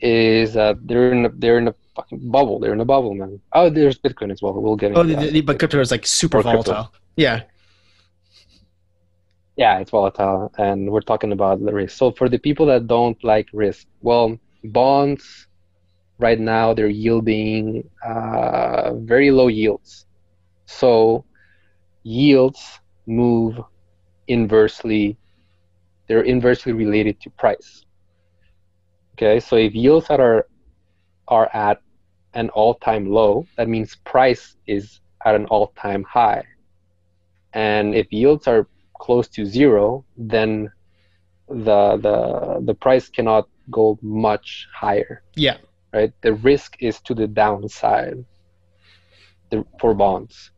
is that they're in a, they're in a fucking bubble. They're in a bubble, man. Oh, there's Bitcoin as well. We'll get into Oh, the, that. the, but crypto is like super Or crypto. volatile. Yeah. yeah, it's volatile, and we're talking about the risk. So for the people that don't like risk, well, bonds right now they're yielding uh, very low yields. So yields move inversely; they're inversely related to price. Okay, so if yields that are are at an all-time low, that means price is at an all-time high. And if yields are close to zero, then the the the price cannot go much higher, Yeah. Right? The risk is to the downside the, for bonds.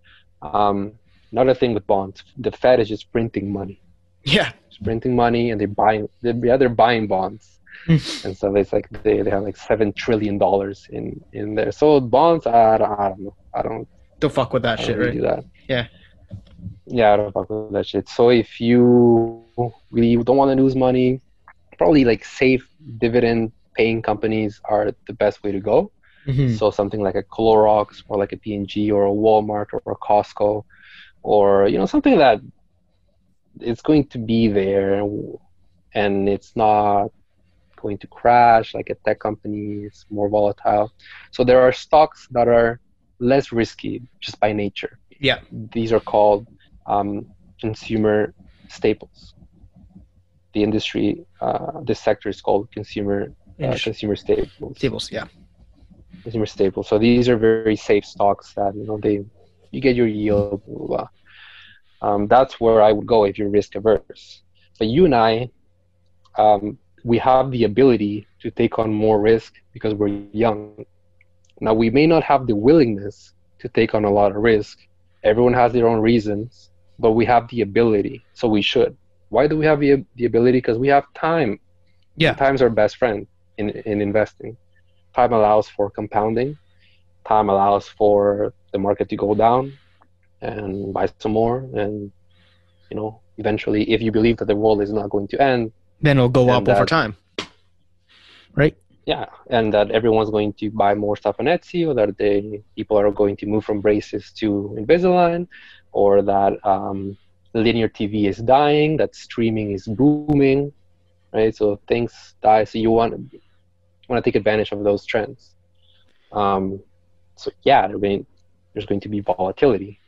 Um, another thing with bonds, the Fed is just printing money, Yeah. just printing money, and they're buying. They're, yeah, they're buying bonds, and so it's like they, they have like seven trillion dollars in in there. So bonds, I don't, I don't know. I don't Don't fuck with that shit, really right? that. Yeah. Yeah, I don't fuck with that shit. So if you really don't want to lose money, probably like safe dividend paying companies are the best way to go. Mhm. So something like a Clorox or like a P&G or a Walmart or a Costco or you know something that it's going to be there and it's not going to crash like a tech company it's more volatile. So there are stocks that are less risky just by nature. Yeah. These are called um, consumer staples. The industry, uh, this sector is called consumer uh, consumer staples Tables, yeah. consumer staples. So these are very safe stocks that you know they you get your yield. Blah, blah, blah. Um, that's where I would go if you're risk averse. But you and I, um, we have the ability to take on more risk because we're young. Now we may not have the willingness to take on a lot of risk. Everyone has their own reasons, but we have the ability, so we should. Why do we have the, the ability? Because we have time. Yeah. Time's our best friend in, in investing time allows for compounding time allows for the market to go down and buy some more and you know eventually if you believe that the world is not going to end Then it'll go up over time. Right? yeah and that everyone's going to buy more stuff on etsy or that they people are going to move from braces to invisalign or that um, linear tv is dying that streaming is booming right so things die so you want want to take advantage of those trends. Um, so yeah being, there's going to be volatility.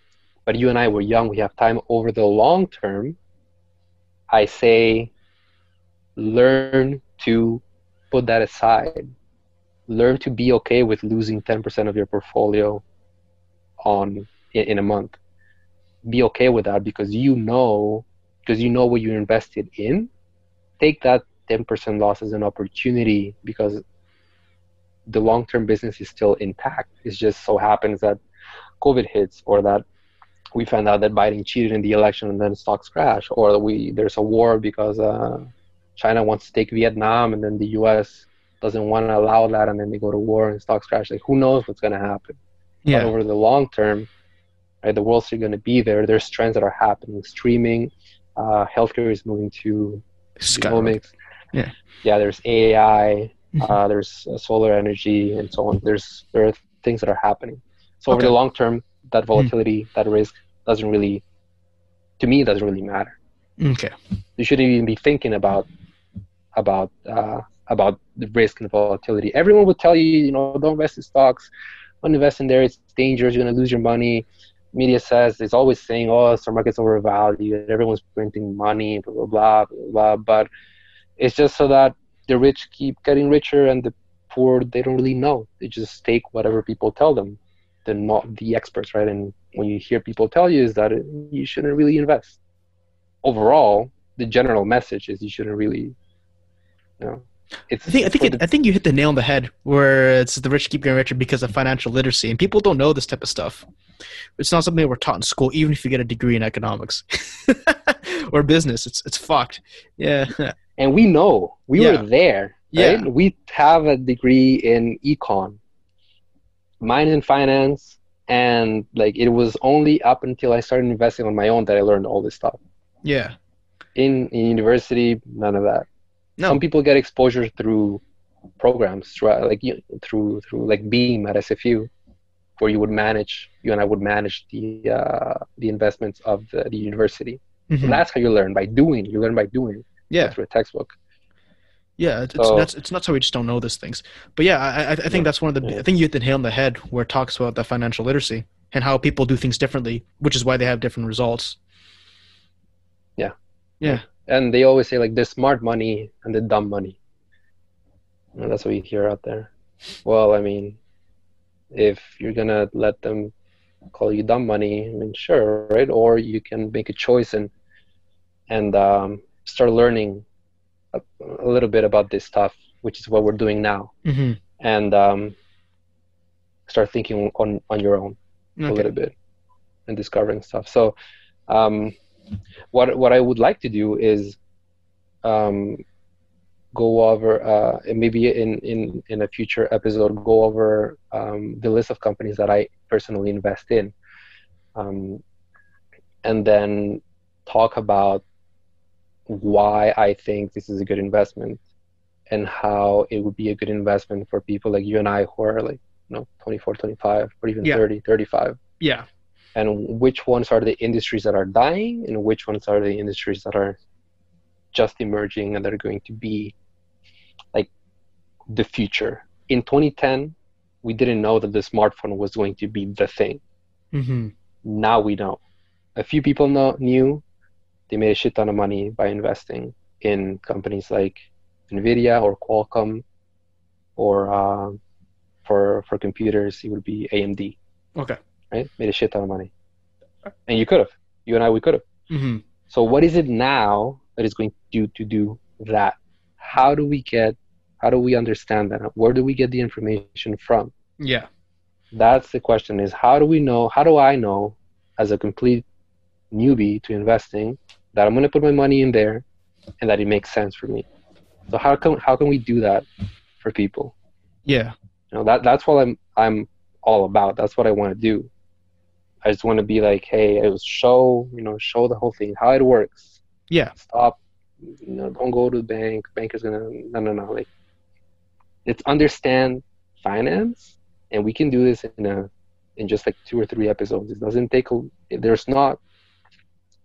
But you and i were young we have time. Over the long term i say learn to put that aside. Learn to be okay with losing 10% of your portfolio on in, in a month. Be okay with that because you know because you know what you invested in. Take that 10% loss as an opportunity because the long-term business is still intact it just so happens that covid hits or that we found out that biden cheated in the election and then stocks crash or we there's a war because uh, china wants to take vietnam and then the us doesn't want to allow that and then they go to war and stocks crash like who knows what's going to happen but Yeah. over the long term, right, the world's still going to be there. There's trends that are happening. Streaming, uh, healthcare is moving to genomics. Yeah. Yeah, there's AI, Mhm. uh, there's uh, solar energy, and so on. There's there are things that are happening. So over the long term, that volatility, that risk doesn't really, to me, doesn't really matter. Okay. You shouldn't even be thinking about about uh, about the risk and volatility. Everyone would tell you, you know, don't invest in stocks. don't invest in there. It's dangerous. You're gonna lose your money. Media says it's always saying, "Oh, stock market's overvalued. Everyone's printing money." Blah blah blah blah. blah. But it's just so that the rich keep getting richer and the poor they don't really know. They just take whatever people tell them. They're not the experts, right? And when you hear people tell you is that you shouldn't really invest. Overall, the general message is you shouldn't really, you know, it's, I think I think it, the, I think you hit the nail on the head where it's the rich keep getting richer because of financial literacy, and people don't know this type of stuff. It's not something that we're taught in school, even if you get a degree in economics or business. It's it's fucked. Yeah. And we know we yeah. were there. Right? Yeah. We have a degree in econ, mine in finance, and like it was only up until I started investing on my own that I learned all this stuff. Yeah. In, in university, none of that. No. Some people get exposure through programs, like through through like Beam at SFU, where you would manage, you and I would manage the uh, the investments of the, the university. Mm-hmm. So that's how you learn by doing. You learn by doing. Yeah. Through a textbook. Yeah, it's, so, nuts. It's not so we just don't know these things. But yeah, I, I think yeah, that's one of the. Yeah. I think you hit the nail on the head where it talks about the financial literacy and how people do things differently, which is why they have different results. Yeah. Yeah and they always say like the smart money and the dumb money and that's what you hear out there well i mean if you're gonna let them call you dumb money i mean sure right or you can make a choice and and um, start learning a, a, little bit about this stuff which is what we're doing now mm-hmm. and um, start thinking on on your own okay. a little bit and discovering stuff so um, what what I would like to do is um, go over uh, maybe in, in in a future episode go over um, the list of companies that I personally invest in, um, and then talk about why I think this is a good investment and how it would be a good investment for people like you and I who are like you know 24 25 or even yeah. 30 35 yeah. And which ones are the industries that are dying and which ones are the industries that are just emerging and that are going to be like the future? In 2010 we didn't know that the smartphone was going to be the thing. Mm-hmm. now we know a few people know, knew they made a shit ton of money by investing in companies like nvidia or qualcomm or uh, for for computers it would be amd okay right? Made a shit ton of money. And you could have. You and I, we could have. Mm-hmm. So what is it now that is going to do to do that? How do we get? How do we understand that? Where do we get the information from? Yeah. That's the question: is how do we know? How do I know, as a complete newbie to investing, that I'm going to put my money in there, and that it makes sense for me? So how can how can we do that for people? Yeah. You know that that's what I'm I'm all about. That's what I want to do. I just want to be like, hey, it was show, you know, show the whole thing, how it works. Yeah. Stop, you know, don't go to the bank. Banker's gonna, no, no, no. Like, let's understand finance, and we can do this in a, in just like two or three episodes. It doesn't take a. There's not,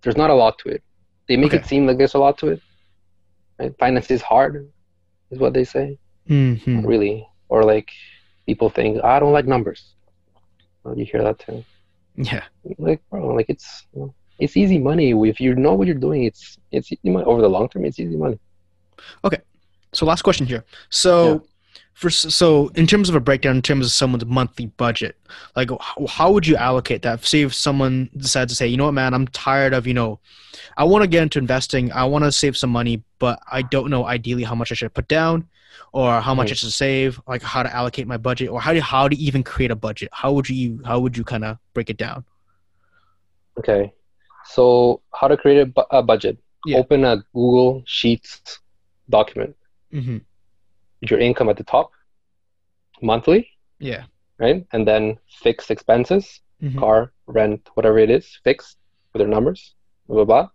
there's not a lot to it. They make okay. it seem like there's a lot to it. Right? Finance is hard, is what they say. Mm-hmm. really, or like people think I don't like numbers. Well, you hear that too. Yeah. Like, bro, like it's you know, it's easy money if you know what you're doing. It's it's over the long term. It's easy money. Okay, so last question here. So. For, so in terms of a breakdown in terms of someone's monthly budget like how, how would you allocate that say if someone decides to say you know what man i'm tired of you know i want to get into investing i want to save some money but i don't know ideally how much i should put down or how much mm-hmm. I should save, like how to allocate my budget, or how to how to even create a budget. How would you how would you kind of break it down? Okay, so how to create a, bu- a budget? Yeah. Open a Google Sheets document. Mm-hmm. Your income at the top, monthly. Yeah. Right, and then fixed expenses, mm-hmm. car, rent, whatever it is, fixed with their numbers. Blah blah blah.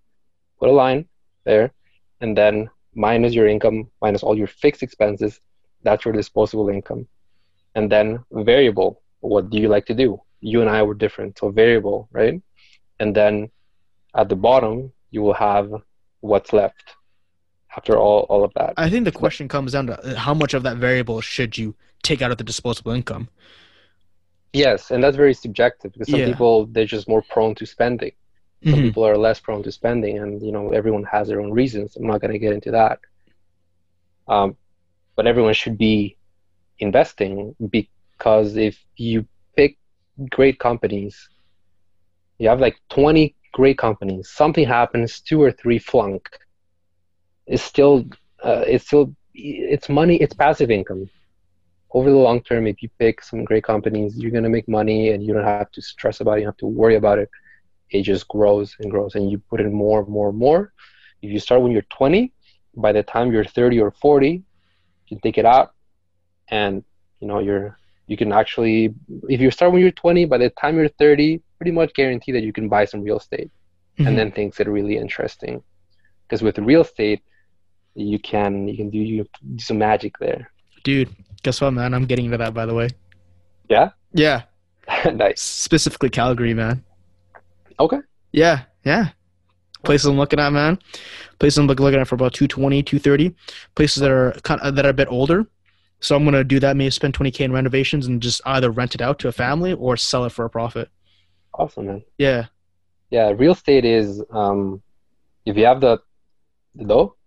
Put a line there, and then minus your income, minus all your fixed expenses, that's your disposable income. And then variable, what do you like to do? You and I were different, so variable, right? And then at the bottom, you will have what's left after all, all of that. I think the question comes down to uh, how much of that variable should you take out of the disposable income? Yes, and that's very subjective because some Yeah. people they're just more prone to spending. Some Mhm. people are less prone to spending, and you know everyone has their own reasons. I'm not going to get into that. Um, but everyone should be investing because if you pick great companies, you have like 20 great companies. Something happens, two or three flunk. It's still, uh, it's still, it's money. It's passive income. Over the long term, if you pick some great companies, you're gonna make money, and you don't have to stress about it. You don't have to worry about it. It just grows and grows, and you put in more, and more, and more. If you start when you're 20, by the time you're 30 or 40, you can take it out, and you know you're you can actually if you start when you're 20 by the time you're 30 pretty much guarantee that you can buy some real estate Mhm. and then things get really interesting because with real estate you can you can do you do some magic there dude, guess what, man? I'm getting into that, by the way. Yeah? Yeah. nice Specifically Calgary, man. okay Yeah, yeah. Places I'm looking at, man. Places I'm looking at for about 220, 230. Places that are kind of, that are a bit older. So I'm gonna do that. Maybe spend 20k in renovations and just either rent it out to a family or sell it for a profit. awesome man Yeah, yeah real estate is um if you have the the dough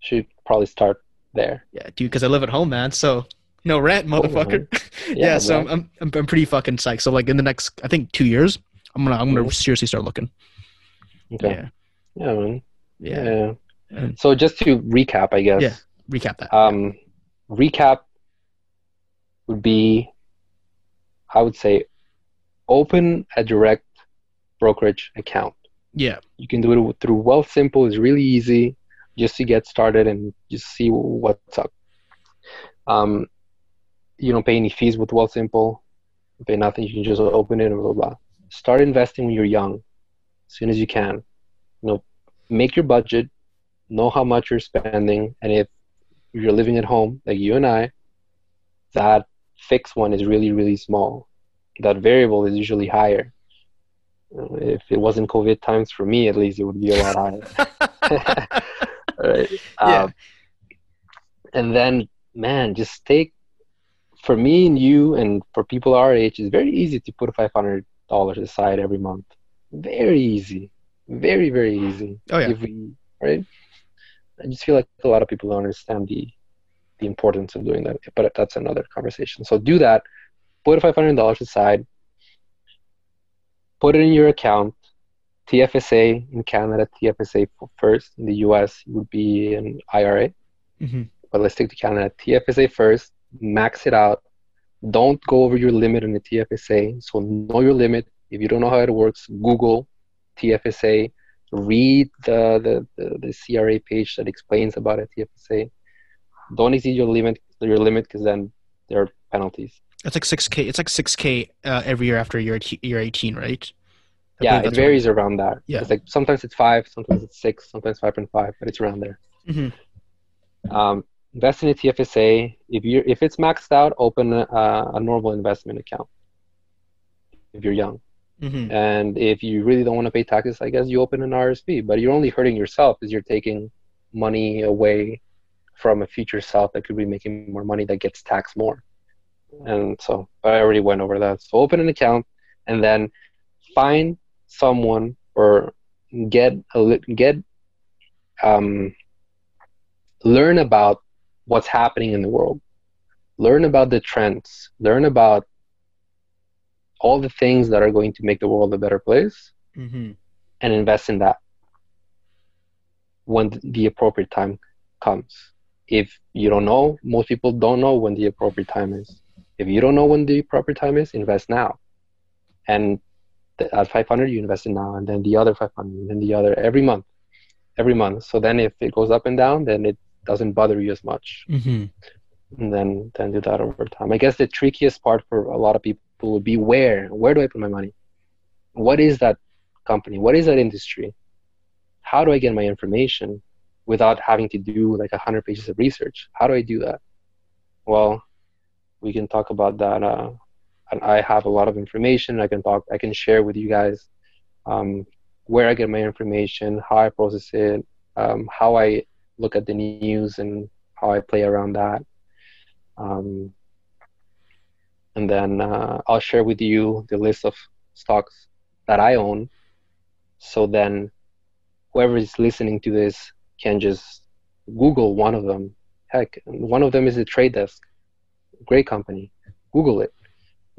should probably start there yeah, dude. Because I live at home, man. So no rent, motherfucker. yeah, so. I'm, I'm I'm pretty fucking psyched. So like in the next, I think two years, I'm gonna I'm gonna Mhm. seriously start looking. okay Yeah, yeah man yeah. yeah so just to recap i guess Yeah. Recap that. um, recap would be i would say open a direct brokerage account yeah. you can do it through wealthsimple it's really easy just to get started and just see what's up. Um, you don't pay any fees with wealthsimple you pay nothing. You can just open it and blah blah blah. Start investing when you're young as soon as you can. You know make your budget know how much you're spending and if you're living at home like you and i that fixed one is really really small. That variable is usually higher. Uh, if it wasn't covid times for me at least it would be a lot higher right? Yeah. um, and then man just take for me and you and for people our age it's very easy to put $500 aside every month. Very easy. Very very easy. Oh yeah. if we right? I just feel like a lot of people don't understand the the importance of doing that but that's another conversation. So do that. Put $500 aside. Put it in your account tfsa in canada tfsa first in the us would be an ira hmm but let's stick to canada tfsa first max it out don't go over your limit on the tfsa so know your limit if you don't know how it works google tfsa read the, the, the, the CRA page that explains about a TFSA. Don't exceed your limit your limit because then there are penalties. It's like six k. It's like six k uh, every year after you're you're eighteen, right? I yeah, it varies around that. Yeah. It's like sometimes it's five, sometimes it's six, sometimes five point five, but it's around there. Mhm. Um, invest in a TFSA. If you if it's maxed out, open a, a normal investment account. If you're young. Mhm. And if you really don't want to pay taxes, I guess you open an RSP. But you're only hurting yourself because you're taking money away from a future self that could be making more money that gets taxed more. And so I already went over that. So open an account and then find someone or get a get um, learn about what's happening in the world. Learn about the trends. Learn about all the things that are going to make the world a better place Mhm. and invest in that when the appropriate time comes. If you don't know, most people don't know when the appropriate time is. If you don't know when the appropriate time is, invest now. And at 500, you invest in now, and then the other 500, and then the other every month, every month. So then if it goes up and down, then it doesn't bother you as much. Mhm. And then then do that over time. I guess the trickiest part for a lot of people would be where where do I put my money? What is that company? What is that industry? How do I get my information without having to do like a hundred pages of research? How do I do that? Well, we can talk about that. Uh, and I have a lot of information. I can talk. I can share with you guys um, where I get my information, how I process it, um, how I look at the news, and how I play around that. Um, and then uh, I'll share with you the list of stocks that I own. So then, whoever is listening to this can just Google one of them. Heck, one of them is the Trade Desk, great company. Google it.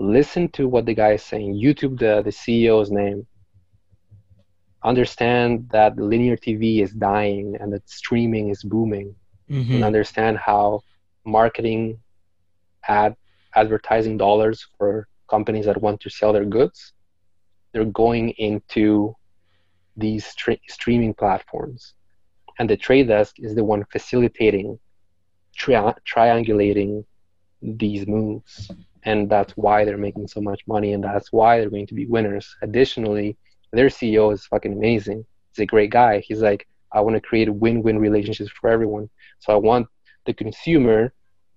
Listen to what the guy is saying. YouTube the the CEO's name. Understand that linear TV is dying and that streaming is booming, Mm-hmm. and understand how marketing, ad advertising dollars for companies that want to sell their goods, they're going into these stre- streaming platforms. And the trade desk is the one facilitating, tri- triangulating these moves. And that's why they're making so much money, and that's why they're going to be winners. Additionally, their CEO is fucking amazing. He's a great guy. He's like, I want to create win win relationships for everyone. So I want the consumer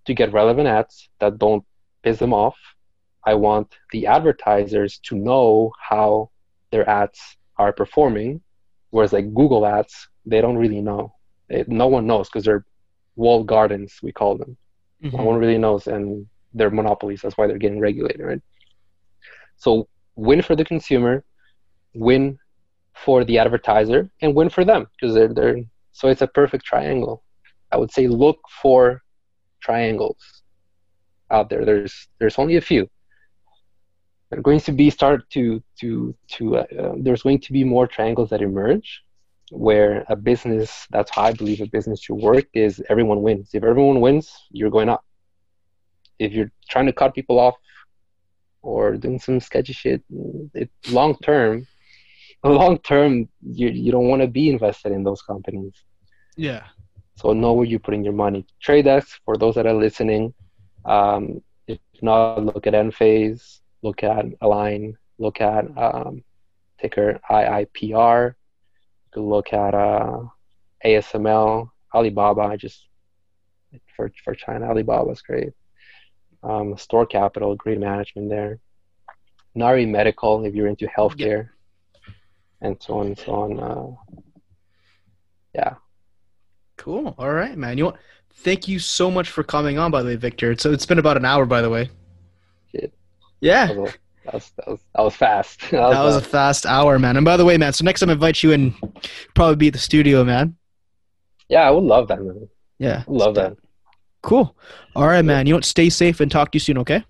to get relevant ads that don't piss them off. I want the advertisers to know how their ads are performing, whereas like Google ads, they don't really know. It, no one knows because they're walled gardens, we call them. Mm-hmm. No one really knows, and they're monopolies. That's why they're getting regulated, right? So win for the consumer, win for the advertiser, and win for them because they're they're. So it's a perfect triangle. I would say look for triangles out there. There's there's only a few. They're going to be start to to to. Uh, uh, there's going to be more triangles that emerge, where a business. That's how I believe a business should work. Is everyone wins. If everyone wins, you're going up. If you're trying to cut people off or doing some sketchy shit, it long term, long term, you you don't want to be invested in those companies. Yeah. So know where you're putting your money. Trade for those that are listening. Um, if not, look at Enphase, look at Align, look at um, ticker IIPR. You could look at uh, ASML, Alibaba. I just for for China, Alibaba's great. Um, STORE Capital, great management there. Nari Medical, if you're into healthcare, and so on and so on. Uh, yeah. Cool. All right, man. You want? Thank you so much for coming on. By the way, Victor. So it's been about an hour, by the way. Shit. Yeah. That was, that was, that was, that was fast. That That was a fast. fast hour, man. And by the way, man, so next time I invite you in, probably be at the studio, man. yeah, I would love that, man. Yeah. Love that. Cool. All right, man. You know? Stay safe and talk to you soon, okay?